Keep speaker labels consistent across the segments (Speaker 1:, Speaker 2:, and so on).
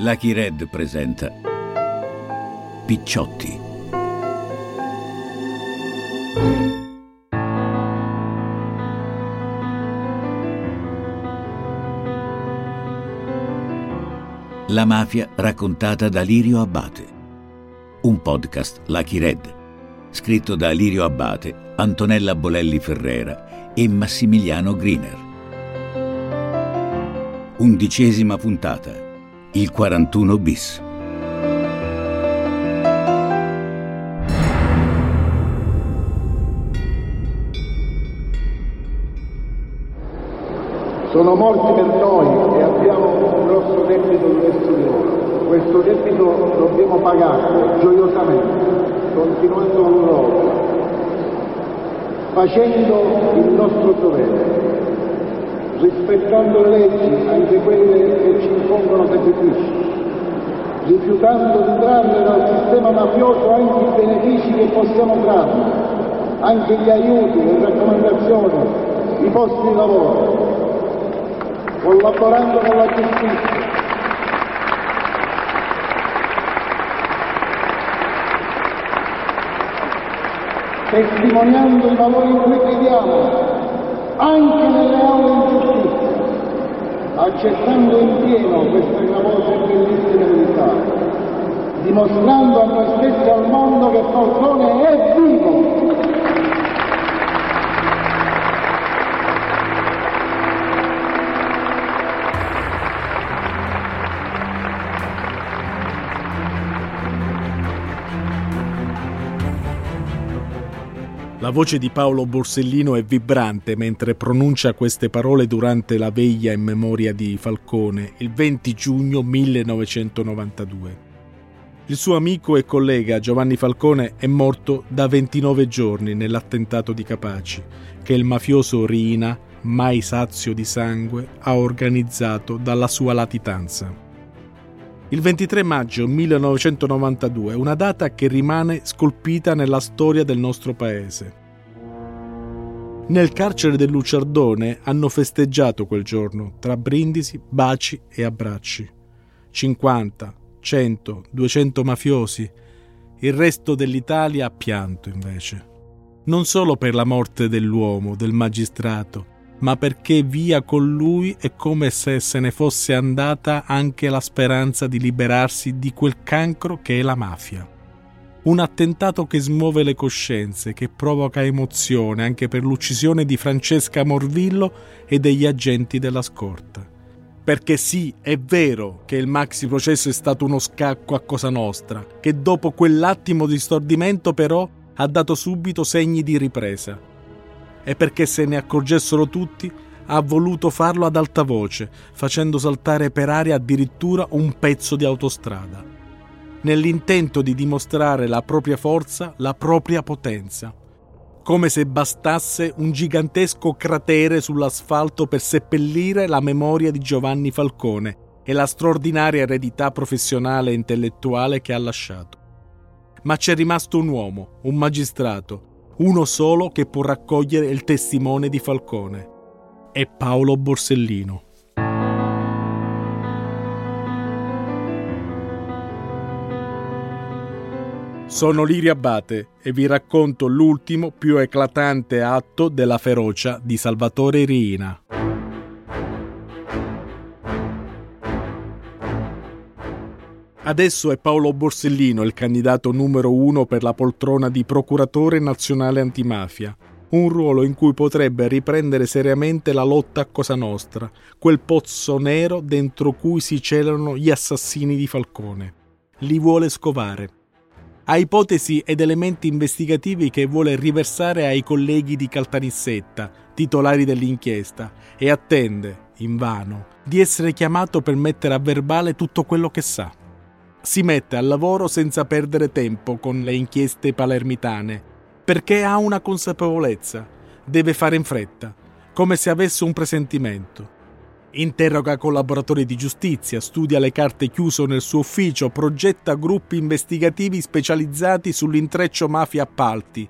Speaker 1: Lucky Red presenta Picciotti. La mafia raccontata da Lirio Abbate. Un podcast Lucky Red, scritto da Lirio Abbate, Antonella Bolelli Ferrera e Massimiliano Griner. Undicesima puntata il 41 bis.
Speaker 2: Sono molti per noi e abbiamo un grosso debito verso di loro. Questo debito dobbiamo pagarlo gioiosamente, continuando con loro, facendo il nostro dovere rispettando le leggi, anche quelle che ci impongono sacrifici, rifiutando di trarre dal sistema mafioso anche i benefici che possiamo trarre, anche gli aiuti, le raccomandazioni, i posti di lavoro, collaborando con la giustizia. testimoniando i valori in cui crediamo, anche nelle aule ingiustizia, accettando in pieno queste gravose e bellissime verità, dimostrando a noi stessi e al mondo che Falcone è vivo
Speaker 3: La voce di Paolo Borsellino è vibrante mentre pronuncia queste parole durante la veglia in memoria di Falcone il 20 giugno 1992. Il suo amico e collega Giovanni Falcone è morto da 29 giorni nell'attentato di Capaci che il mafioso Rina, mai sazio di sangue, ha organizzato dalla sua latitanza. Il 23 maggio 1992 è una data che rimane scolpita nella storia del nostro paese. Nel carcere del Luciardone hanno festeggiato quel giorno, tra brindisi, baci e abbracci. 50, 100, 200 mafiosi. Il resto dell'Italia ha pianto invece. Non solo per la morte dell'uomo, del magistrato, ma perché via con lui è come se se ne fosse andata anche la speranza di liberarsi di quel cancro che è la mafia. Un attentato che smuove le coscienze, che provoca emozione anche per l'uccisione di Francesca Morvillo e degli agenti della scorta. Perché sì, è vero che il maxi processo è stato uno scacco a Cosa Nostra, che dopo quell'attimo di stordimento però ha dato subito segni di ripresa. E perché se ne accorgessero tutti, ha voluto farlo ad alta voce, facendo saltare per aria addirittura un pezzo di autostrada, nell'intento di dimostrare la propria forza, la propria potenza, come se bastasse un gigantesco cratere sull'asfalto per seppellire la memoria di Giovanni Falcone e la straordinaria eredità professionale e intellettuale che ha lasciato. Ma c'è rimasto un uomo, un magistrato, uno solo che può raccogliere il testimone di Falcone. È Paolo Borsellino. Sono Lirio Abate e vi racconto l'ultimo più eclatante atto della ferocia di Salvatore Riina. Adesso è Paolo Borsellino il candidato numero uno per la poltrona di procuratore nazionale antimafia, un ruolo in cui potrebbe riprendere seriamente la lotta a Cosa Nostra, quel pozzo nero dentro cui si celano gli assassini di Falcone. Li vuole scovare. Ha ipotesi ed elementi investigativi che vuole riversare ai colleghi di Caltanissetta, titolari dell'inchiesta, e attende, invano, di essere chiamato per mettere a verbale tutto quello che sa si mette al lavoro senza perdere tempo con le inchieste palermitane, perché ha una consapevolezza, deve fare in fretta, come se avesse un presentimento. Interroga collaboratori di giustizia, studia le carte chiuse nel suo ufficio, progetta gruppi investigativi specializzati sull'intreccio mafia-appalti,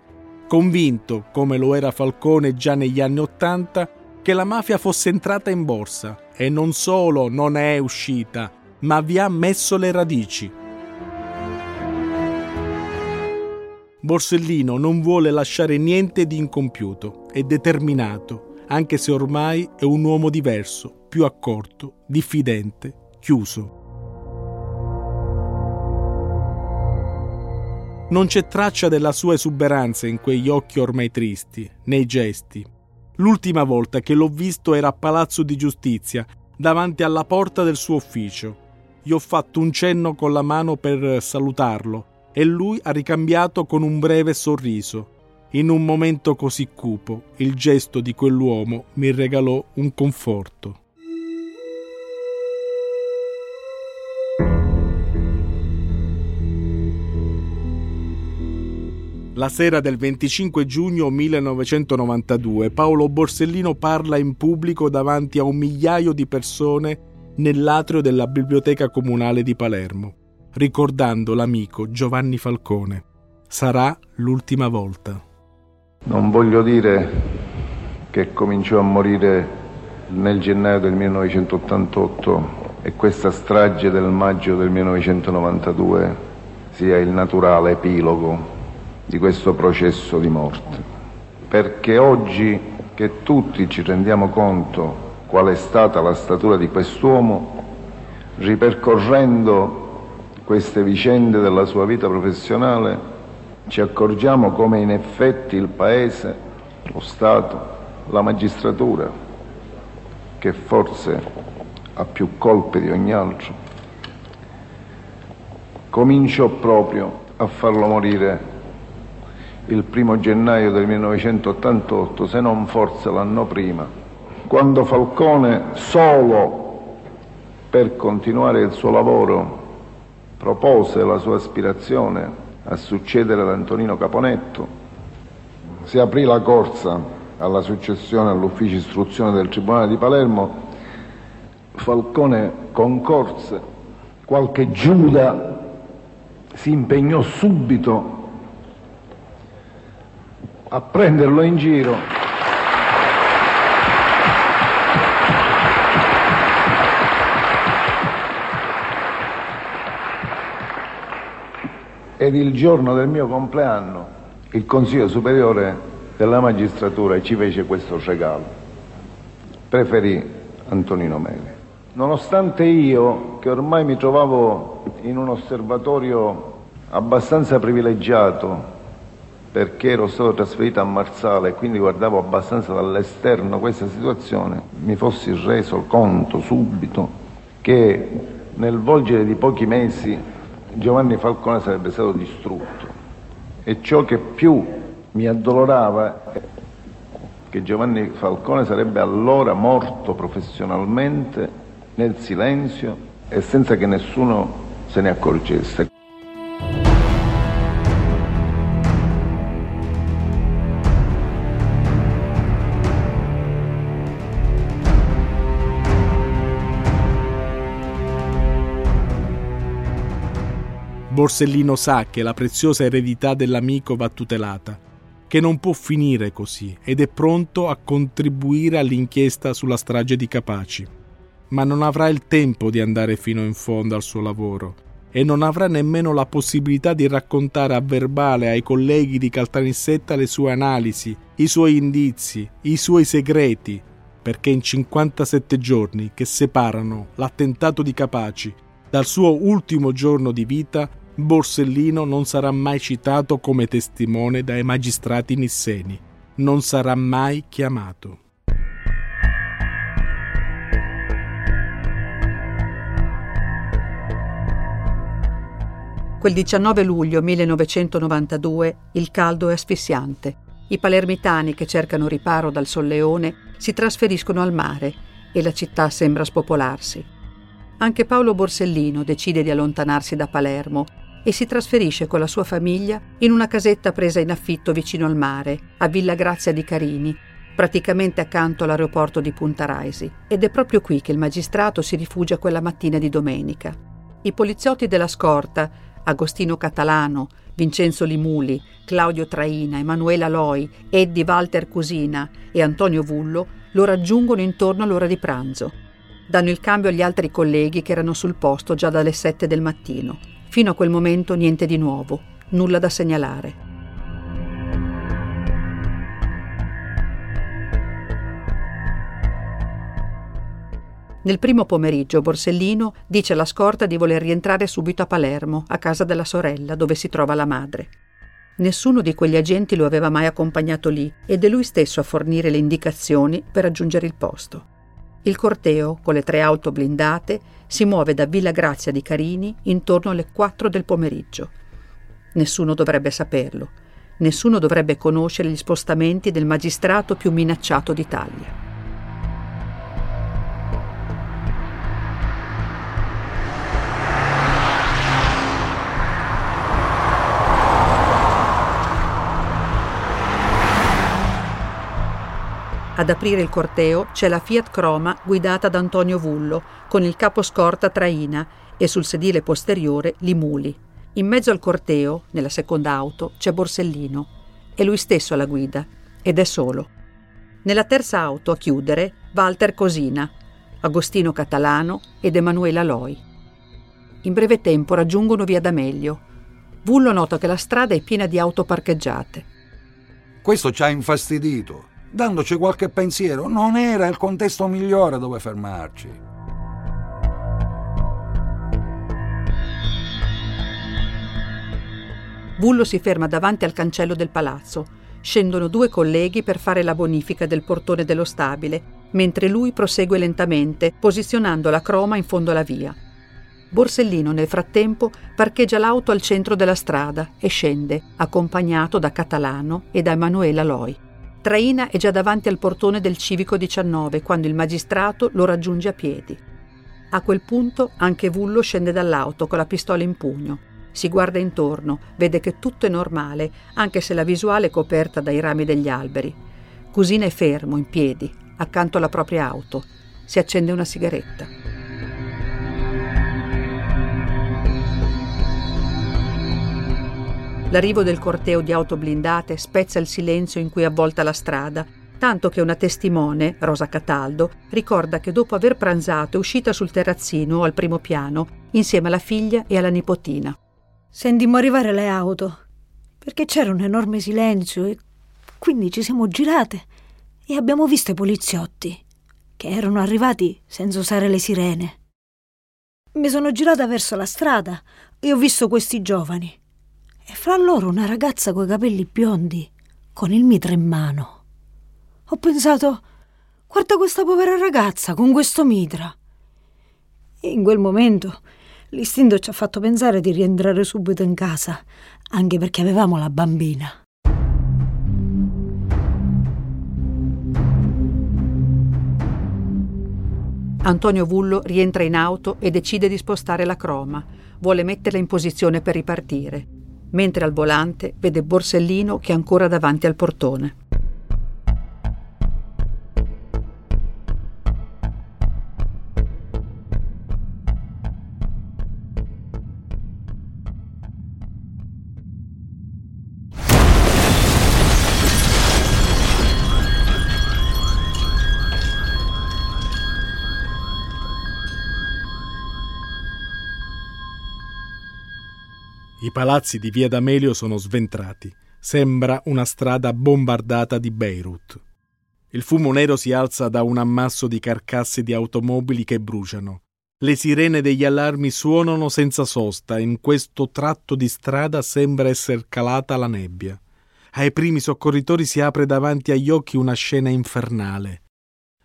Speaker 3: convinto, come lo era Falcone già negli anni Ottanta, che la mafia fosse entrata in borsa e non solo non è uscita, ma vi ha messo le radici. Borsellino non vuole lasciare niente di incompiuto, è determinato, anche se ormai è un uomo diverso, più accorto, diffidente, chiuso. Non c'è traccia della sua esuberanza in quegli occhi ormai tristi, nei gesti. L'ultima volta che l'ho visto era a Palazzo di Giustizia, davanti alla porta del suo ufficio. Gli ho fatto un cenno con la mano per salutarlo e lui ha ricambiato con un breve sorriso. In un momento così cupo, il gesto di quell'uomo mi regalò un conforto. La sera del 25 giugno 1992 Paolo Borsellino parla in pubblico davanti a un migliaio di persone nell'atrio della Biblioteca Comunale di Palermo, ricordando l'amico Giovanni Falcone. Sarà l'ultima volta.
Speaker 4: Non voglio dire che cominciò a morire nel gennaio del 1988 e questa strage del maggio del 1992 sia il naturale epilogo di questo processo di morte. Perché oggi che tutti ci rendiamo conto qual è stata la statura di quest'uomo, ripercorrendo queste vicende della sua vita professionale, ci accorgiamo come in effetti il Paese, lo Stato, la magistratura, che forse ha più colpe di ogni altro, cominciò proprio a farlo morire il primo gennaio del 1988, se non forse l'anno prima, quando Falcone, solo per continuare il suo lavoro, propose la sua aspirazione a succedere ad Antonino Caponetto, si aprì la corsa alla successione all'ufficio istruzione del Tribunale di Palermo, Falcone concorse, qualche Giuda si impegnò subito a prenderlo in giro. Ed il giorno del mio compleanno il Consiglio Superiore della Magistratura ci fece questo regalo. Preferì Antonino Meli. Nonostante io, che ormai mi trovavo in un osservatorio abbastanza privilegiato perché ero stato trasferito a Marsala e quindi guardavo abbastanza dall'esterno questa situazione, mi fossi reso conto subito che nel volgere di pochi mesi Giovanni Falcone sarebbe stato distrutto. E ciò che più mi addolorava è che Giovanni Falcone sarebbe allora morto professionalmente nel silenzio e senza che nessuno se ne accorgesse.
Speaker 3: Borsellino sa che la preziosa eredità dell'amico va tutelata, che non può finire così ed è pronto a contribuire all'inchiesta sulla strage di Capaci. Ma non avrà il tempo di andare fino in fondo al suo lavoro e non avrà nemmeno la possibilità di raccontare a verbale ai colleghi di Caltanissetta le sue analisi, i suoi indizi, i suoi segreti, perché in 57 giorni che separano l'attentato di Capaci dal suo ultimo giorno di vita Borsellino non sarà mai citato come testimone dai magistrati nisseni, non sarà mai chiamato.
Speaker 5: Quel 19 luglio 1992 il caldo è asfissiante. I palermitani che cercano riparo dal solleone si trasferiscono al mare e la città sembra spopolarsi. Anche Paolo Borsellino decide di allontanarsi da Palermo e si trasferisce con la sua famiglia in una casetta presa in affitto vicino al mare, a Villa Grazia di Carini, praticamente accanto all'aeroporto di Punta Raisi. Ed è proprio qui che il magistrato si rifugia quella mattina di domenica. I poliziotti della scorta, Agostino Catalano, Vincenzo Limuli, Claudio Traina, Emanuela Loi, Eddie Walter Cusina e Antonio Vullo lo raggiungono intorno all'ora di pranzo. Danno il cambio agli altri colleghi che erano sul posto già dalle 7 del mattino. Fino a quel momento niente di nuovo, nulla da segnalare. Nel primo pomeriggio Borsellino dice alla scorta di voler rientrare subito a Palermo, a casa della sorella, dove si trova la madre. Nessuno di quegli agenti lo aveva mai accompagnato lì ed è lui stesso a fornire le indicazioni per raggiungere il posto. Il corteo, con le tre auto blindate, si muove da Villa Grazia di Carini intorno alle 4 del pomeriggio. Nessuno dovrebbe saperlo. Nessuno dovrebbe conoscere gli spostamenti del magistrato più minacciato d'Italia. Ad aprire il corteo c'è la Fiat Croma guidata da Antonio Vullo, con il capo scorta traina e sul sedile posteriore Limuli. In mezzo al corteo, nella seconda auto, c'è Borsellino. È lui stesso alla guida ed è solo. Nella terza auto a chiudere Walter Cosina, Agostino Catalano ed Emanuela Loi. In breve tempo raggiungono via D'Amelio. Vullo nota che la strada è piena di auto parcheggiate.
Speaker 6: Questo ci ha infastidito dandoci qualche pensiero, non era il contesto migliore dove fermarci.
Speaker 5: Bullo si ferma davanti al cancello del palazzo. Scendono due colleghi per fare la bonifica del portone dello stabile, mentre lui prosegue lentamente, posizionando la croma in fondo alla via. Borsellino nel frattempo parcheggia l'auto al centro della strada e scende, accompagnato da Catalano e da Emanuela Loi. Traina è già davanti al portone del civico 19 quando il magistrato lo raggiunge a piedi. A quel punto anche Vullo scende dall'auto con la pistola in pugno. Si guarda intorno, vede che tutto è normale, anche se la visuale è coperta dai rami degli alberi. Cusina è fermo, in piedi, accanto alla propria auto. Si accende una sigaretta. L'arrivo del corteo di auto blindate spezza il silenzio in cui è avvolta la strada, tanto che una testimone, Rosa Cataldo, ricorda che dopo aver pranzato è uscita sul terrazzino al primo piano insieme alla figlia e alla nipotina.
Speaker 7: Sentimmo arrivare le auto, perché c'era un enorme silenzio e quindi ci siamo girate e abbiamo visto i poliziotti, che erano arrivati senza usare le sirene. Mi sono girata verso la strada e ho visto questi giovani e fra loro una ragazza coi capelli biondi, con il mitra in mano. Ho pensato, guarda questa povera ragazza con questo mitra. E in quel momento l'istinto ci ha fatto pensare di rientrare subito in casa, anche perché avevamo la bambina.
Speaker 5: Antonio Vullo rientra in auto e decide di spostare la croma. Vuole metterla in posizione per ripartire mentre al volante vede Borsellino che è ancora davanti al portone.
Speaker 3: I palazzi di via D'Amelio sono sventrati. Sembra una strada bombardata di Beirut. Il fumo nero si alza da un ammasso di carcasse di automobili che bruciano. Le sirene degli allarmi suonano senza sosta. In questo tratto di strada sembra essere calata la nebbia. Ai primi soccorritori si apre davanti agli occhi una scena infernale.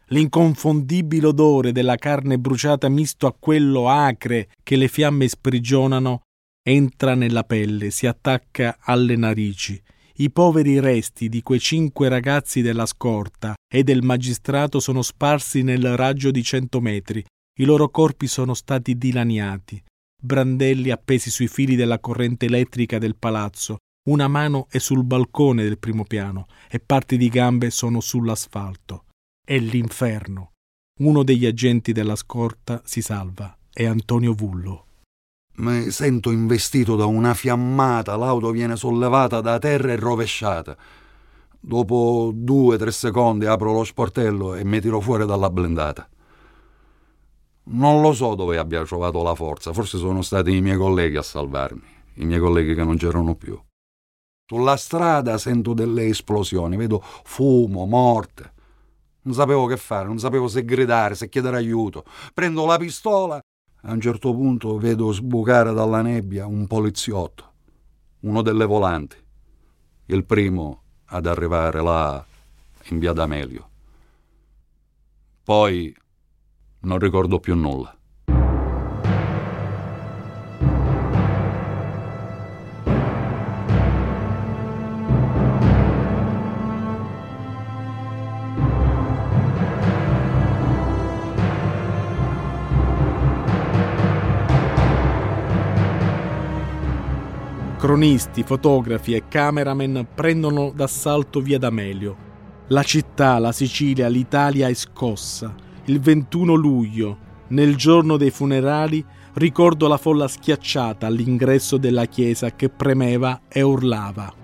Speaker 3: L'inconfondibile odore della carne bruciata misto a quello acre che le fiamme sprigionano entra nella pelle, si attacca alle narici. I poveri resti di quei cinque ragazzi della scorta e del magistrato sono sparsi nel raggio di cento metri. I loro corpi sono stati dilaniati. Brandelli appesi sui fili della corrente elettrica del palazzo. Una mano è sul balcone del primo piano e parti di gambe sono sull'asfalto. È l'inferno. Uno degli agenti della scorta si salva. È Antonio Vullo.
Speaker 6: Mi sento investito da una fiammata, l'auto viene sollevata da terra e rovesciata. Dopo due o tre secondi apro lo sportello e mi tiro fuori dalla blindata. Non lo so dove abbia trovato la forza, forse sono stati i miei colleghi a salvarmi, i miei colleghi che non c'erano più. Sulla strada sento delle esplosioni, vedo fumo, morte. Non sapevo che fare, non sapevo se gridare, se chiedere aiuto. Prendo la pistola a un certo punto vedo sbucare dalla nebbia un poliziotto, uno delle volanti, il primo ad arrivare là in via D'Amelio. Poi non ricordo più nulla.
Speaker 3: Cronisti, fotografi e cameraman prendono d'assalto via D'Amelio. La città, la Sicilia, l'Italia è scossa. Il 21 luglio, nel giorno dei funerali, ricordo la folla schiacciata all'ingresso della chiesa che premeva e urlava.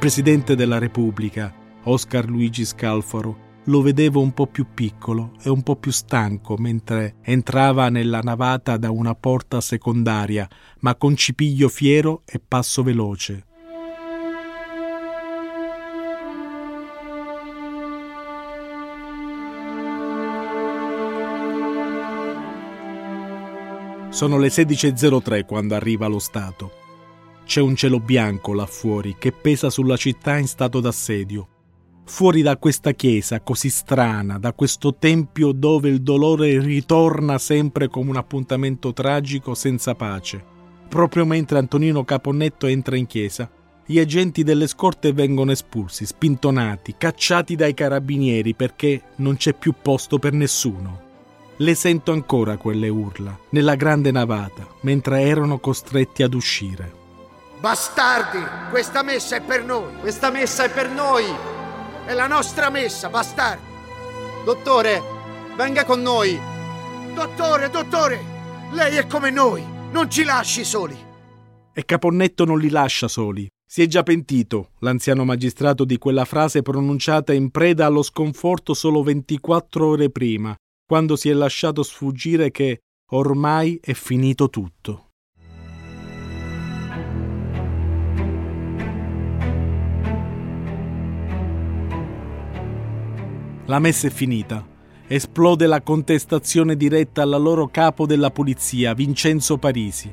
Speaker 3: Presidente della Repubblica, Oscar Luigi Scalfaro, lo vedevo un po' più piccolo e un po' più stanco mentre entrava nella navata da una porta secondaria, ma con cipiglio fiero e passo veloce. Sono le 16.03 quando arriva lo Stato. C'è un cielo bianco là fuori che pesa sulla città in stato d'assedio. Fuori da questa chiesa così strana, da questo tempio dove il dolore ritorna sempre come un appuntamento tragico senza pace. Proprio mentre Antonino Caponnetto entra in chiesa, gli agenti delle scorte vengono espulsi, spintonati, cacciati dai carabinieri perché non c'è più posto per nessuno. Le sento ancora quelle urla, nella grande navata, mentre erano costretti ad uscire.
Speaker 8: Bastardi, questa messa è per noi.
Speaker 9: Questa messa è per noi.
Speaker 8: È la nostra messa, bastardi.
Speaker 9: Dottore, venga con noi.
Speaker 8: Dottore, dottore, lei è come noi. Non ci lasci soli.
Speaker 3: E Caponnetto non li lascia soli. Si è già pentito, l'anziano magistrato, di quella frase pronunciata in preda allo sconforto solo 24 ore prima, quando si è lasciato sfuggire che ormai è finito tutto. La messa è finita. Esplode la contestazione diretta alla loro capo della polizia, Vincenzo Parisi.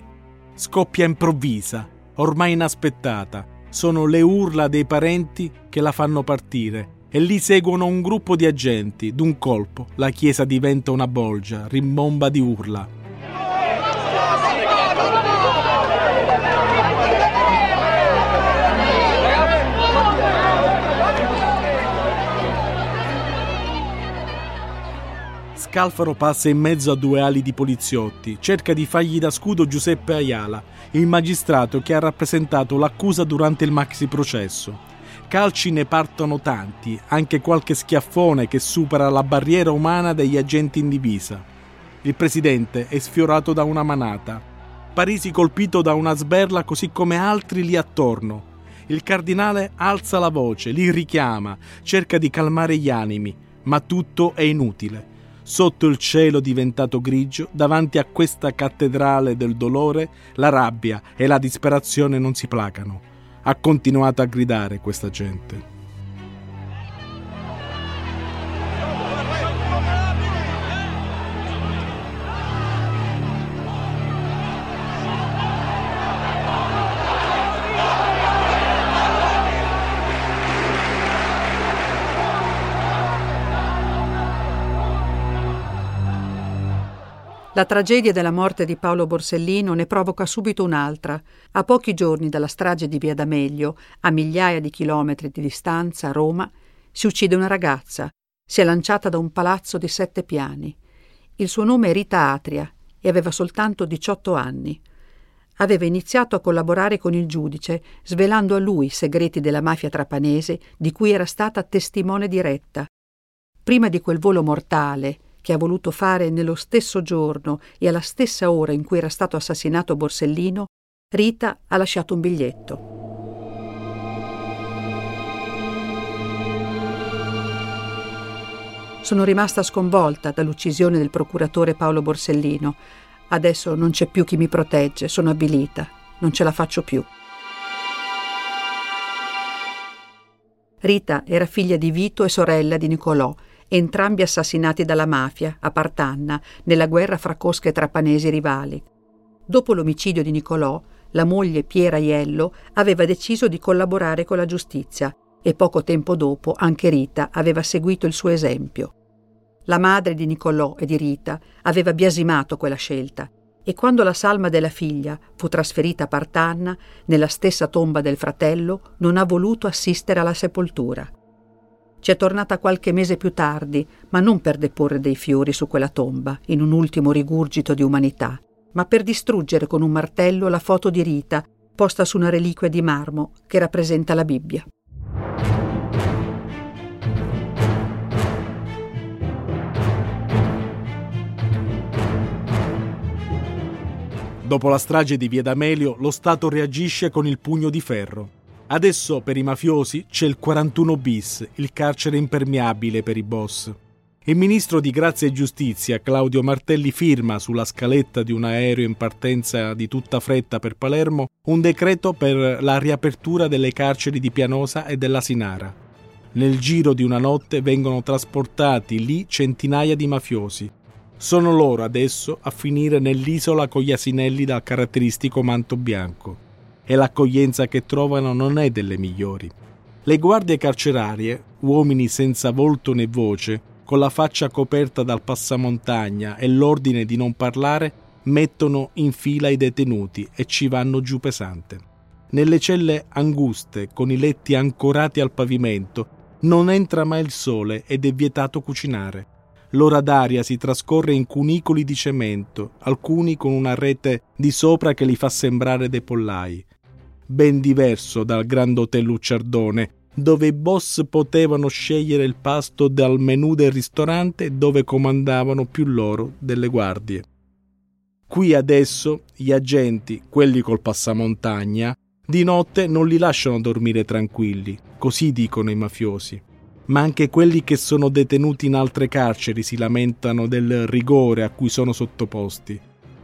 Speaker 3: Scoppia improvvisa, ormai inaspettata. Sono le urla dei parenti che la fanno partire e lì seguono un gruppo di agenti. D'un colpo la chiesa diventa una bolgia, rimbomba di urla. Scalfaro passa in mezzo a due ali di poliziotti, cerca di fargli da scudo Giuseppe Ayala, il magistrato che ha rappresentato l'accusa durante il maxi processo. Calci ne partono tanti, anche qualche schiaffone che supera la barriera umana degli agenti in divisa. Il presidente è sfiorato da una manata. Parisi colpito da una sberla così come altri lì attorno. Il cardinale alza la voce, li richiama, cerca di calmare gli animi, ma tutto è inutile. Sotto il cielo diventato grigio, davanti a questa cattedrale del dolore, la rabbia e la disperazione non si placano. Ha continuato a gridare questa gente.
Speaker 5: La tragedia della morte di Paolo Borsellino ne provoca subito un'altra. A pochi giorni dalla strage di Via D'Amelio, a migliaia di chilometri di distanza, a Roma, si uccide una ragazza. Si è lanciata da un palazzo di sette piani. Il suo nome è Rita Atria e aveva soltanto 18 anni. Aveva iniziato a collaborare con il giudice, svelando a lui i segreti della mafia trapanese di cui era stata testimone diretta. Prima di quel volo mortale, che ha voluto fare nello stesso giorno e alla stessa ora in cui era stato assassinato Borsellino, Rita ha lasciato un biglietto. Sono rimasta sconvolta dall'uccisione del procuratore Paolo Borsellino. Adesso non c'è più chi mi protegge, sono avvilita, non ce la faccio più. Rita era figlia di Vito e sorella di Nicolò entrambi assassinati dalla mafia a Partanna nella guerra fra cosche trapanesi rivali. Dopo l'omicidio di Nicolò, la moglie Piera Iello aveva deciso di collaborare con la giustizia e poco tempo dopo anche Rita aveva seguito il suo esempio. La madre di Nicolò e di Rita aveva biasimato quella scelta e quando la salma della figlia fu trasferita a Partanna, nella stessa tomba del fratello, non ha voluto assistere alla sepoltura. Ci è tornata qualche mese più tardi, ma non per deporre dei fiori su quella tomba, in un ultimo rigurgito di umanità, ma per distruggere con un martello la foto di Rita, posta su una reliquia di marmo che rappresenta la Bibbia.
Speaker 3: Dopo la strage di Via D'Amelio, lo Stato reagisce con il pugno di ferro. Adesso per i mafiosi c'è il 41 bis, il carcere impermeabile per i boss. Il ministro di Grazia e Giustizia, Claudio Martelli, firma sulla scaletta di un aereo in partenza di tutta fretta per Palermo un decreto per la riapertura delle carceri di Pianosa e della Sinara. Nel giro di una notte vengono trasportati lì centinaia di mafiosi. Sono loro adesso a finire nell'isola con gli asinelli dal caratteristico manto bianco e l'accoglienza che trovano non è delle migliori. Le guardie carcerarie, uomini senza volto né voce, con la faccia coperta dal passamontagna e l'ordine di non parlare, mettono in fila i detenuti e ci vanno giù pesante. Nelle celle anguste, con i letti ancorati al pavimento, non entra mai il sole ed è vietato cucinare. L'ora d'aria si trascorre in cunicoli di cemento, alcuni con una rete di sopra che li fa sembrare dei pollai ben diverso dal Grand Hotel Lucciardone, dove i boss potevano scegliere il pasto dal menù del ristorante dove comandavano più loro delle guardie. Qui adesso gli agenti, quelli col passamontagna, di notte non li lasciano dormire tranquilli, così dicono i mafiosi. Ma anche quelli che sono detenuti in altre carceri si lamentano del rigore a cui sono sottoposti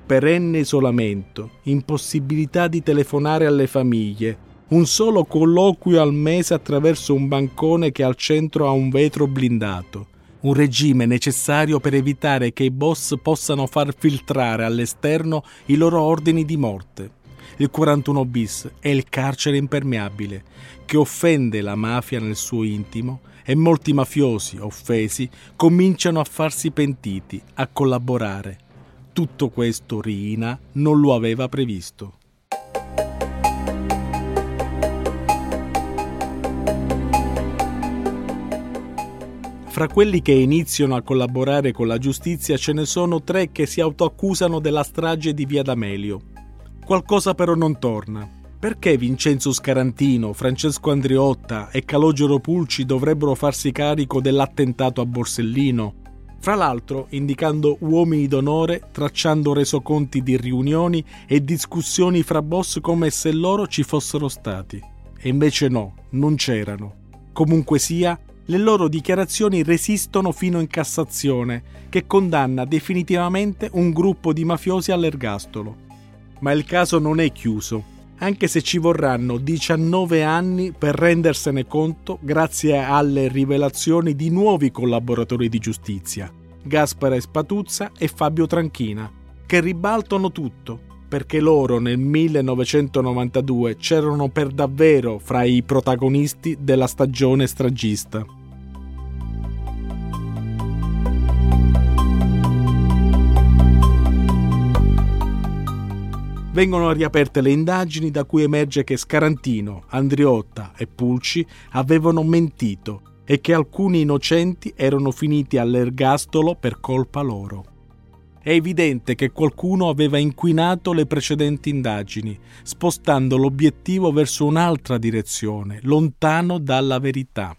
Speaker 3: perenne isolamento, impossibilità di telefonare alle famiglie, un solo colloquio al mese attraverso un bancone che al centro ha un vetro blindato. Un regime necessario per evitare che i boss possano far filtrare all'esterno i loro ordini di morte. Il 41 bis è il carcere impermeabile che offende la mafia nel suo intimo e molti mafiosi offesi cominciano a farsi pentiti, a collaborare, tutto questo Rina non lo aveva previsto. Fra quelli che iniziano a collaborare con la giustizia ce ne sono tre che si autoaccusano della strage di Via D'Amelio. Qualcosa però non torna. Perché Vincenzo Scarantino, Francesco Andriotta e Calogero Pulci dovrebbero farsi carico dell'attentato a Borsellino fra l'altro indicando uomini d'onore, tracciando resoconti di riunioni e discussioni fra boss come se loro ci fossero stati. E invece no, non c'erano. Comunque sia, le loro dichiarazioni resistono fino in Cassazione, che condanna definitivamente un gruppo di mafiosi all'ergastolo. Ma il caso non è chiuso, anche se ci vorranno 19 anni per rendersene conto grazie alle rivelazioni di nuovi collaboratori di giustizia, Gaspare Spatuzza e Fabio Tranchina, che ribaltano tutto, perché loro nel 1992 c'erano per davvero fra i protagonisti della stagione stragista. Vengono riaperte le indagini da cui emerge che Scarantino, Andriotta e Pulci avevano mentito e che alcuni innocenti erano finiti all'ergastolo per colpa loro. È evidente che qualcuno aveva inquinato le precedenti indagini, spostando l'obiettivo verso un'altra direzione, lontano dalla verità.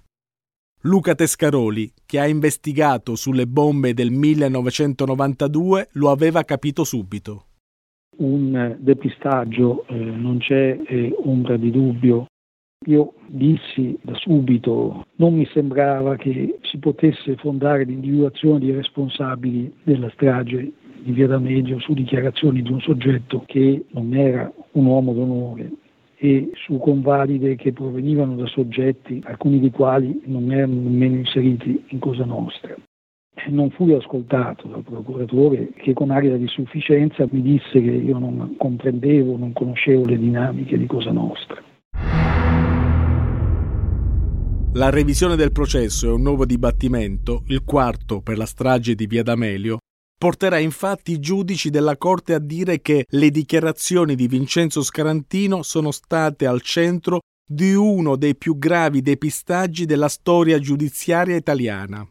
Speaker 3: Luca Tescaroli, che ha investigato sulle bombe del 1992, lo aveva capito subito
Speaker 10: un depistaggio, eh, non c'è eh, ombra di dubbio. Io dissi da subito, non mi sembrava che si potesse fondare l'individuazione di responsabili della strage di Via D'Amelio su dichiarazioni di un soggetto che non era un uomo d'onore e su convalide che provenivano da soggetti, alcuni dei quali non erano nemmeno inseriti in Cosa Nostra non fui ascoltato dal procuratore che con aria di sufficienza mi disse che io non comprendevo, non conoscevo le dinamiche di Cosa Nostra.
Speaker 3: La revisione del processo e un nuovo dibattimento, il quarto per la strage di Via D'Amelio, porterà infatti i giudici della Corte a dire che le dichiarazioni di Vincenzo Scarantino sono state al centro di uno dei più gravi depistaggi della storia giudiziaria italiana.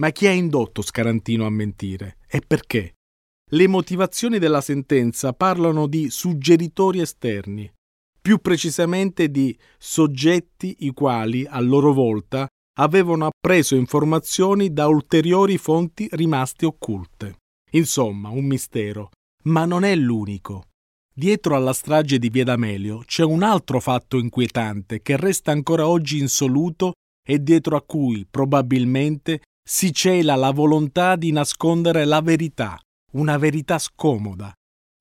Speaker 3: Ma chi ha indotto Scarantino a mentire e perché? Le motivazioni della sentenza parlano di suggeritori esterni, più precisamente di soggetti i quali, a loro volta, avevano appreso informazioni da ulteriori fonti rimaste occulte. Insomma, un mistero, ma non è l'unico. Dietro alla strage di Via D'Amelio c'è un altro fatto inquietante che resta ancora oggi insoluto e dietro a cui probabilmente si cela la volontà di nascondere la verità, una verità scomoda.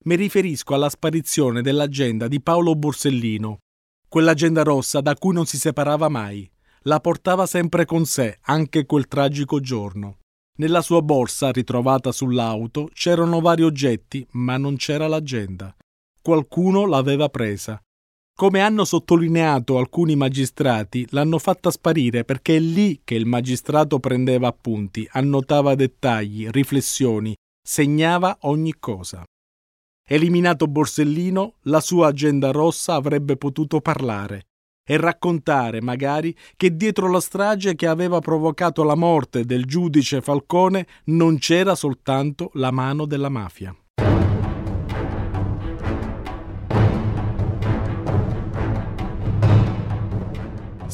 Speaker 3: Mi riferisco alla sparizione dell'agenda di Paolo Borsellino, quell'agenda rossa da cui non si separava mai. La portava sempre con sé, anche quel tragico giorno. Nella sua borsa, ritrovata sull'auto, c'erano vari oggetti, ma non c'era l'agenda. Qualcuno l'aveva presa come hanno sottolineato alcuni magistrati, l'hanno fatta sparire perché è lì che il magistrato prendeva appunti, annotava dettagli, riflessioni, segnava ogni cosa. Eliminato Borsellino, la sua agenda rossa avrebbe potuto parlare e raccontare, magari, che dietro la strage che aveva provocato la morte del giudice Falcone non c'era soltanto la mano della mafia.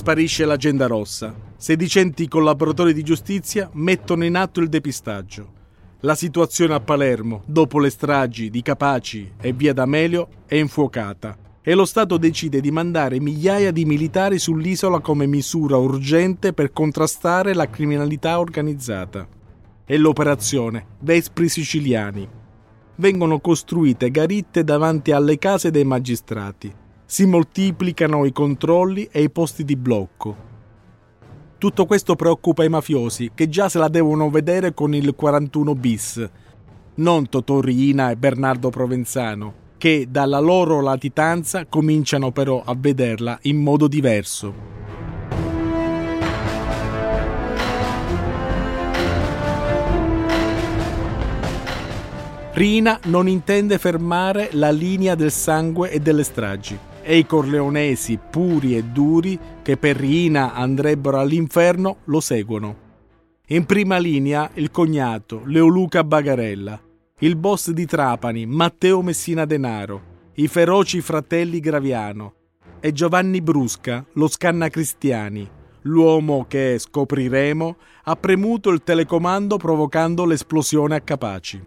Speaker 3: Sparisce l'agenda rossa. Sedicenti collaboratori di giustizia mettono in atto il depistaggio. La situazione a Palermo, dopo le stragi di Capaci e via D'Amelio, è infuocata e lo Stato decide di mandare migliaia di militari sull'isola come misura urgente per contrastare la criminalità organizzata. E l'operazione Vespri Siciliani. Vengono costruite garitte davanti alle case dei magistrati si moltiplicano i controlli e i posti di blocco. Tutto questo preoccupa i mafiosi, che già se la devono vedere con il 41 bis, non Totò Riina e Bernardo Provenzano, che dalla loro latitanza cominciano però a vederla in modo diverso. Rina non intende fermare la linea del sangue e delle stragi e i corleonesi puri e duri che per Rina andrebbero all'inferno lo seguono. In prima linea il cognato Leoluca Bagarella, il boss di Trapani Matteo Messina Denaro, i feroci fratelli Graviano e Giovanni Brusca, lo scanna Cristiani, l'uomo che, scopriremo, ha premuto il telecomando provocando l'esplosione a Capaci.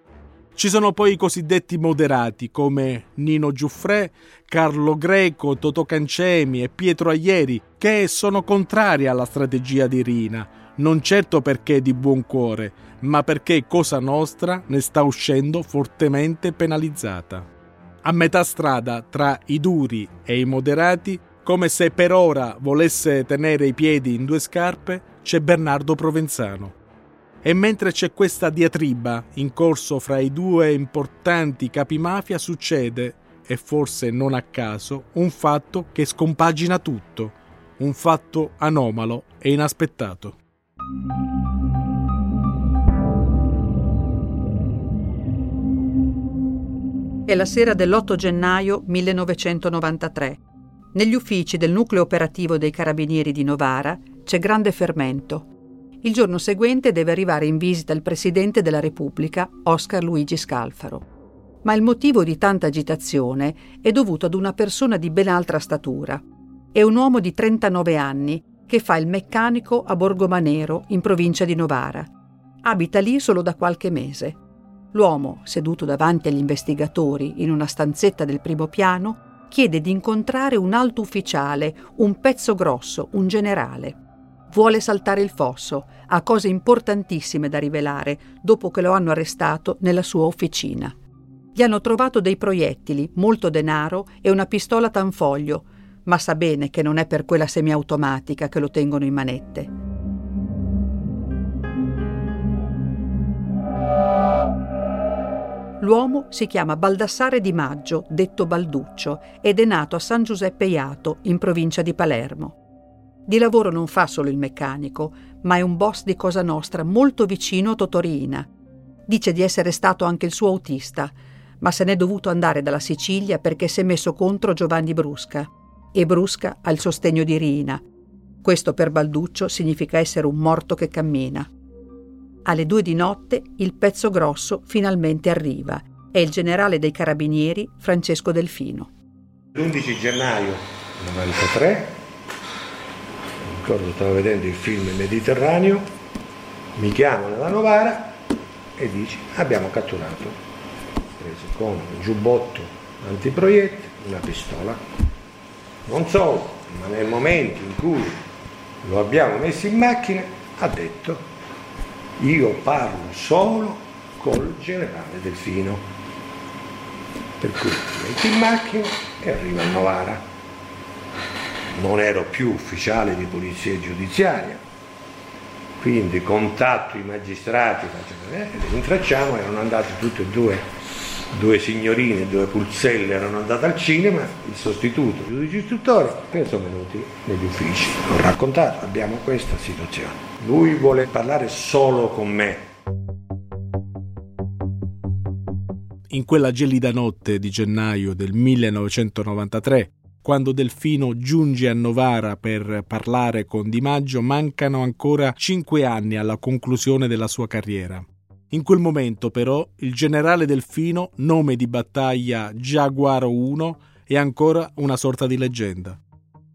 Speaker 3: Ci sono poi i cosiddetti moderati come Nino Giuffre, Carlo Greco, Totò Cancemi e Pietro Aieri, che sono contrari alla strategia di Rina, non certo perché di buon cuore, ma perché Cosa Nostra ne sta uscendo fortemente penalizzata. A metà strada tra i duri e i moderati, come se per ora volesse tenere i piedi in due scarpe, c'è Bernardo Provenzano. E mentre c'è questa diatriba in corso fra i due importanti capimafia succede, e forse non a caso, un fatto che scompagina tutto, un fatto anomalo e inaspettato.
Speaker 5: È la sera dell'8 gennaio 1993. Negli uffici del nucleo operativo dei carabinieri di Novara c'è grande fermento. Il giorno seguente deve arrivare in visita il Presidente della Repubblica, Oscar Luigi Scalfaro. Ma il motivo di tanta agitazione è dovuto ad una persona di ben altra statura. È un uomo di 39 anni che fa il meccanico a Borgomanero, in provincia di Novara. Abita lì solo da qualche mese. L'uomo, seduto davanti agli investigatori in una stanzetta del primo piano, chiede di incontrare un alto ufficiale, un pezzo grosso, un generale. Vuole saltare il fosso, ha cose importantissime da rivelare dopo che lo hanno arrestato nella sua officina. Gli hanno trovato dei proiettili, molto denaro e una pistola tanfoglio, ma sa bene che non è per quella semiautomatica che lo tengono in manette. L'uomo si chiama Baldassare Di Maggio, detto Balduccio, ed è nato a San Giuseppe Iato, in provincia di Palermo. Di lavoro non fa solo il meccanico, ma è un boss di Cosa Nostra molto vicino a Totorina. Dice di essere stato anche il suo autista, ma se n'è dovuto andare dalla Sicilia perché si è messo contro Giovanni Brusca. E Brusca ha il sostegno di Rina. Questo per Balduccio significa essere un morto che cammina. Alle due di notte il pezzo grosso finalmente arriva. È il generale dei carabinieri Francesco Delfino.
Speaker 11: L'11 gennaio 93 ricordo stavo vedendo il film Mediterraneo, mi chiamano da Novara e dice abbiamo catturato, preso con un giubbotto antiproiettile, una pistola. Non solo, ma nel momento in cui lo abbiamo messo in macchina ha detto io parlo solo col generale Delfino. Per cui mi metto in macchina e arrivo a Novara non ero più ufficiale di polizia giudiziaria, quindi contatto i magistrati, eh, rintracciamo, erano andati tutte e due, due signorine, due pulzelle, erano andate al cinema, il sostituto, il giudice istruttore, e sono venuti negli uffici. Ho raccontato, abbiamo questa situazione. Lui vuole parlare solo con me.
Speaker 3: In quella gelida notte di gennaio del 1993, quando Delfino giunge a Novara per parlare con Di Maggio, mancano ancora cinque anni alla conclusione della sua carriera. In quel momento, però, il generale Delfino, nome di battaglia Giaguaro I, è ancora una sorta di leggenda.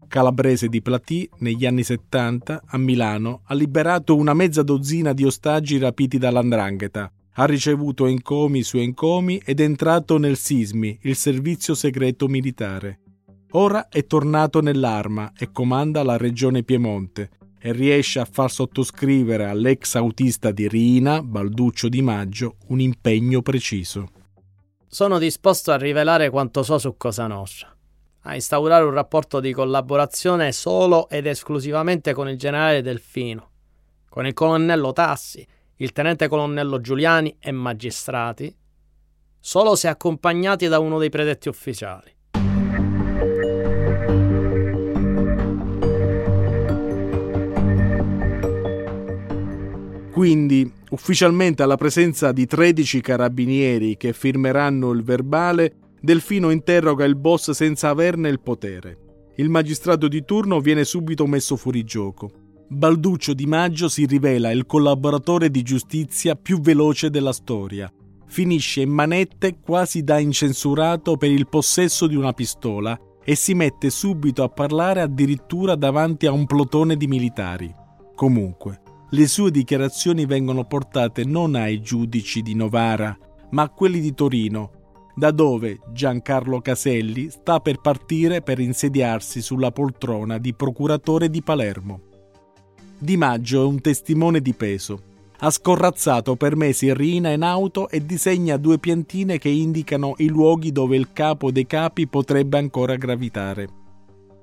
Speaker 3: Calabrese di Platì, negli anni 70, a Milano, ha liberato una mezza dozzina di ostaggi rapiti dall'andrangheta, ha ricevuto encomi su encomi ed è entrato nel SISMI, il servizio segreto militare. Ora è tornato nell'arma e comanda la regione Piemonte e riesce a far sottoscrivere all'ex autista di Rina, Balduccio Di Maggio, un impegno preciso.
Speaker 12: Sono disposto a rivelare quanto so su Cosa Nostra, a instaurare un rapporto di collaborazione solo ed esclusivamente con il generale Delfino, con il colonnello Tassi, il tenente colonnello Giuliani e magistrati, solo se accompagnati da uno dei predetti ufficiali.
Speaker 3: Quindi, ufficialmente alla presenza di 13 carabinieri che firmeranno il verbale, Delfino interroga il boss senza averne il potere. Il magistrato di turno viene subito messo fuori gioco. Balduccio Di Maggio si rivela il collaboratore di giustizia più veloce della storia. Finisce in manette quasi da incensurato per il possesso di una pistola e si mette subito a parlare addirittura davanti a un plotone di militari. Comunque, le sue dichiarazioni vengono portate non ai giudici di Novara, ma a quelli di Torino, da dove Giancarlo Caselli sta per partire per insediarsi sulla poltrona di procuratore di Palermo. Di Maggio è un testimone di peso. Ha scorrazzato per mesi Rina in auto e disegna due piantine che indicano i luoghi dove il capo dei capi potrebbe ancora gravitare.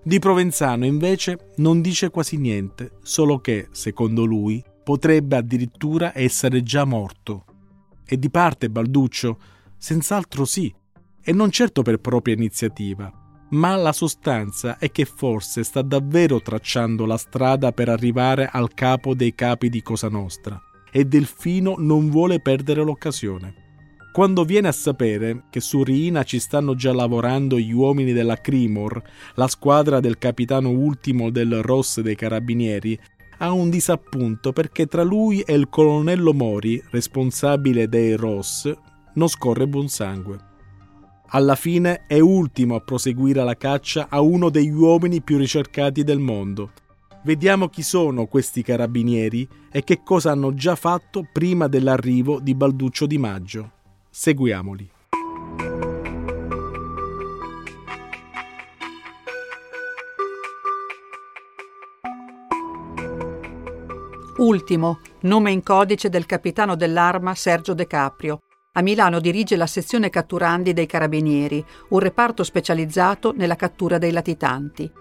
Speaker 3: Di Provenzano invece non dice quasi niente, solo che, secondo lui, potrebbe addirittura essere già morto. E di parte Balduccio, senz'altro sì, e non certo per propria iniziativa, ma la sostanza è che forse sta davvero tracciando la strada per arrivare al capo dei capi di Cosa Nostra, e Delfino non vuole perdere l'occasione. Quando viene a sapere che su Riina ci stanno già lavorando gli uomini della Crimor, la squadra del capitano ultimo del Ross dei Carabinieri, ha un disappunto perché tra lui e il colonnello Mori, responsabile dei Ross, non scorre buon sangue. Alla fine è ultimo a proseguire la caccia a uno degli uomini più ricercati del mondo. Vediamo chi sono questi carabinieri e che cosa hanno già fatto prima dell'arrivo di Balduccio di Maggio. Seguiamoli.
Speaker 5: Ultimo, nome in codice del capitano dell'arma Sergio De Caprio. A Milano dirige la sezione catturandi dei Carabinieri, un reparto specializzato nella cattura dei latitanti.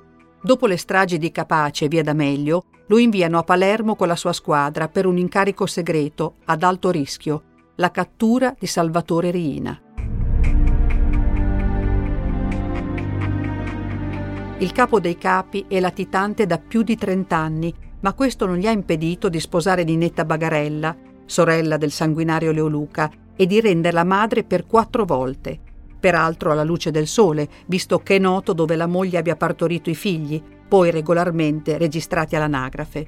Speaker 5: Dopo le stragi di Capace e Via D'Amelio, lo inviano a Palermo con la sua squadra per un incarico segreto ad alto rischio, la cattura di Salvatore Riina. Il capo dei capi è latitante da più di 30 anni, ma questo non gli ha impedito di sposare Ninetta Bagarella, sorella del sanguinario Leoluca, e di renderla madre per quattro volte, peraltro alla luce del sole, visto che è noto dove la moglie abbia partorito i figli, poi regolarmente registrati all'anagrafe.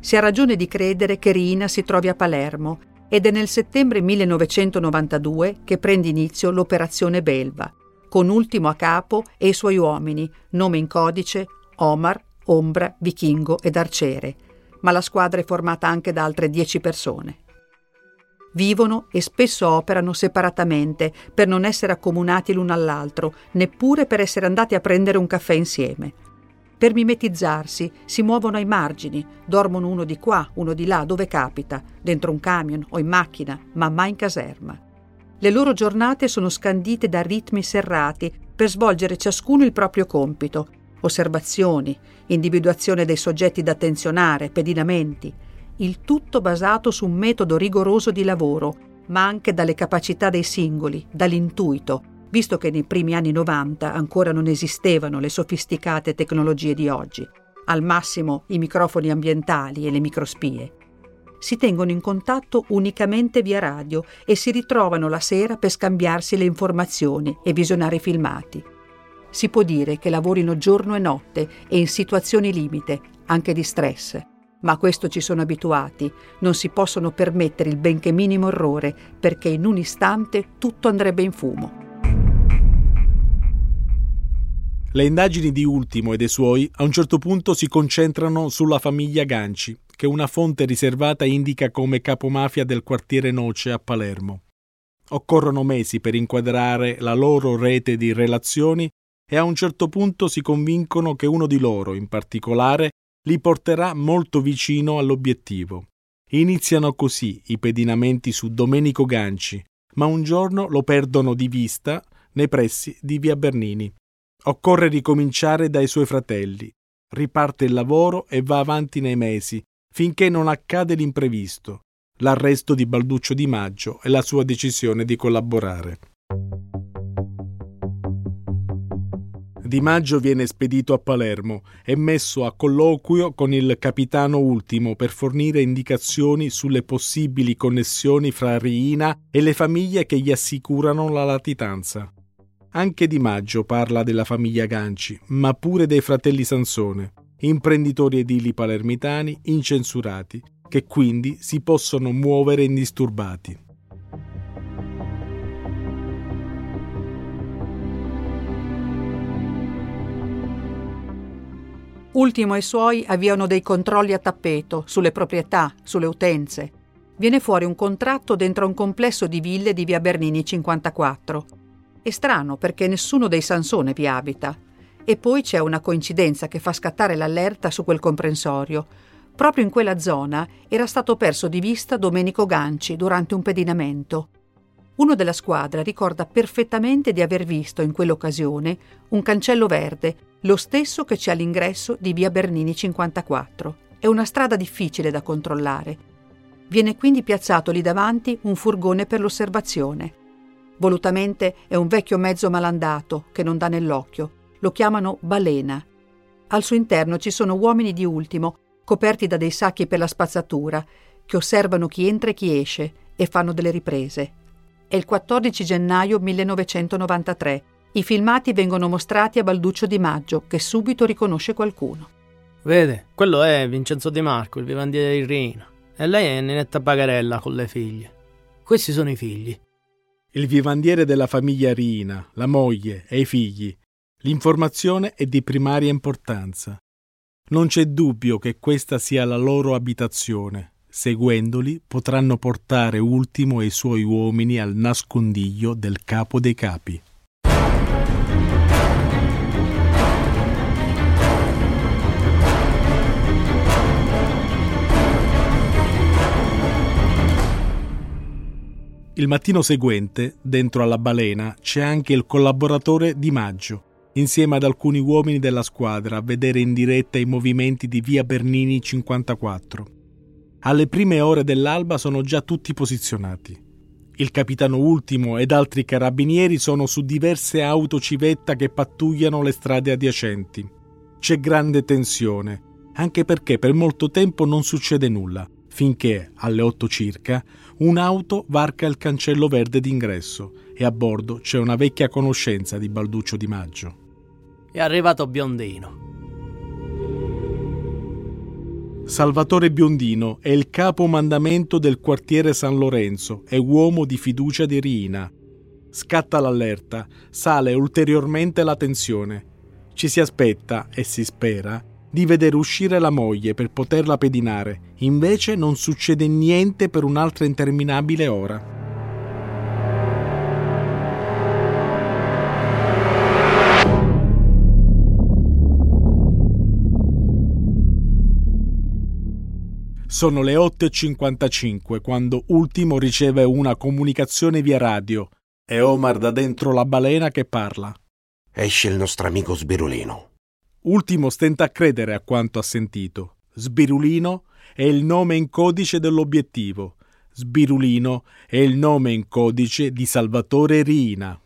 Speaker 5: Si ha ragione di credere che Rina si trovi a Palermo ed è nel settembre 1992 che prende inizio l'operazione Belva, con Ultimo a capo e i suoi uomini, nome in codice Omar, Ombra, Vichingo ed Arciere, ma la squadra è formata anche da altre dieci persone. Vivono e spesso operano separatamente per non essere accomunati l'uno all'altro, neppure per essere andati a prendere un caffè insieme. Per mimetizzarsi si muovono ai margini, dormono uno di qua, uno di là, dove capita, dentro un camion o in macchina, ma mai in caserma. Le loro giornate sono scandite da ritmi serrati per svolgere ciascuno il proprio compito, osservazioni, individuazione dei soggetti da attenzionare, pedinamenti, il tutto basato su un metodo rigoroso di lavoro, ma anche dalle capacità dei singoli, dall'intuito, visto che nei primi anni 90 ancora non esistevano le sofisticate tecnologie di oggi, al massimo i microfoni ambientali e le microspie. Si tengono in contatto unicamente via radio e si ritrovano la sera per scambiarsi le informazioni e visionare i filmati. Si può dire che lavorino giorno e notte e in situazioni limite, anche di stress ma a questo ci sono abituati, non si possono permettere il benché minimo errore, perché in un istante tutto andrebbe in fumo.
Speaker 3: Le indagini di Ultimo e dei suoi a un certo punto si concentrano sulla famiglia Ganci, che una fonte riservata indica come capomafia del quartiere Noce a Palermo. Occorrono mesi per inquadrare la loro rete di relazioni e a un certo punto si convincono che uno di loro, in particolare, li porterà molto vicino all'obiettivo. Iniziano così i pedinamenti su Domenico Ganci, ma un giorno lo perdono di vista nei pressi di via Bernini. Occorre ricominciare dai suoi fratelli. Riparte il lavoro e va avanti nei mesi, finché non accade l'imprevisto, l'arresto di Balduccio di Maggio e la sua decisione di collaborare. Di Maggio viene spedito a Palermo e messo a colloquio con il capitano Ultimo per fornire indicazioni sulle possibili connessioni fra Riina e le famiglie che gli assicurano la latitanza. Anche Di Maggio parla della famiglia Ganci, ma pure dei fratelli Sansone, imprenditori edili palermitani incensurati, che quindi si possono muovere indisturbati.
Speaker 5: Ultimo e i suoi avviano dei controlli a tappeto sulle proprietà, sulle utenze. Viene fuori un contratto dentro un complesso di ville di via Bernini 54. È strano perché nessuno dei Sansone vi abita. E poi c'è una coincidenza che fa scattare l'allerta su quel comprensorio. Proprio in quella zona era stato perso di vista Domenico Ganci durante un pedinamento. Uno della squadra ricorda perfettamente di aver visto in quell'occasione un cancello verde, lo stesso che c'è all'ingresso di via Bernini 54. È una strada difficile da controllare. Viene quindi piazzato lì davanti un furgone per l'osservazione. Volutamente è un vecchio mezzo malandato che non dà nell'occhio. Lo chiamano balena. Al suo interno ci sono uomini di ultimo, coperti da dei sacchi per la spazzatura, che osservano chi entra e chi esce e fanno delle riprese. È il 14 gennaio 1993. I filmati vengono mostrati a Balduccio Di Maggio, che subito riconosce qualcuno.
Speaker 12: Vede, quello è Vincenzo Di Marco, il vivandiere di Rina. E lei è Ninetta Pagarella con le figlie. Questi sono i figli.
Speaker 3: Il vivandiere della famiglia Rina, la moglie e i figli. L'informazione è di primaria importanza. Non c'è dubbio che questa sia la loro abitazione. Seguendoli potranno portare Ultimo i suoi uomini al nascondiglio del capo dei capi. Il mattino seguente, dentro alla balena, c'è anche il collaboratore Di Maggio, insieme ad alcuni uomini della squadra, a vedere in diretta i movimenti di via Bernini 54. Alle prime ore dell'alba sono già tutti posizionati. Il capitano Ultimo ed altri carabinieri sono su diverse auto civetta che pattugliano le strade adiacenti. C'è grande tensione, anche perché per molto tempo non succede nulla, finché, alle otto circa, un'auto varca il cancello verde d'ingresso e a bordo c'è una vecchia conoscenza di Balduccio Di Maggio.
Speaker 12: È arrivato Biondino.
Speaker 3: Salvatore Biondino è il capo mandamento del quartiere San Lorenzo e uomo di fiducia di Rina. Scatta l'allerta, sale ulteriormente la tensione. Ci si aspetta, e si spera, di vedere uscire la moglie per poterla pedinare. Invece non succede niente per un'altra interminabile ora. Sono le 8.55 quando Ultimo riceve una comunicazione via radio. È Omar da dentro la balena che parla.
Speaker 13: Esce il nostro amico Sbirulino.
Speaker 3: Ultimo stenta a credere a quanto ha sentito. Sbirulino è il nome in codice dell'obiettivo. Sbirulino è il nome in codice di Salvatore Riina.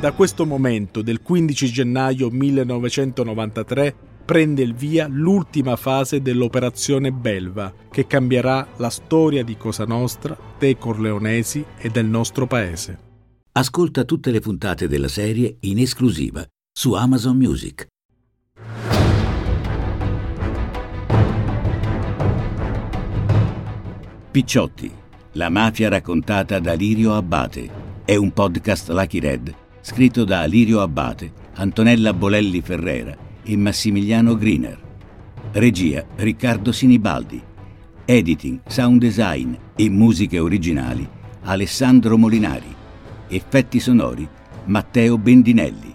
Speaker 3: Da questo momento del 15 gennaio 1993 prende il via l'ultima fase dell'operazione Belva, che cambierà la storia di Cosa Nostra, dei Corleonesi e del nostro paese.
Speaker 1: Ascolta tutte le puntate della serie in esclusiva su Amazon Music. Picciotti, la mafia raccontata da Lirio Abbate, è un podcast Lucky Red scritto da Lirio Abbate, Antonella Bolelli Ferrera e Massimiliano Griner. Regia Riccardo Sinibaldi. Editing, sound design e musiche originali Alessandro Molinari. Effetti sonori Matteo Bendinelli.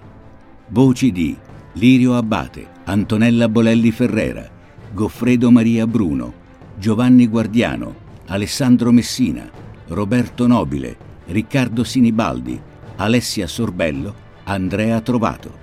Speaker 1: Voci di Lirio Abbate, Antonella Bolelli Ferrera, Goffredo Maria Bruno, Giovanni Guardiano, Alessandro Messina, Roberto Nobile, Riccardo Sinibaldi, Alessia Sorbello, Andrea Trovato.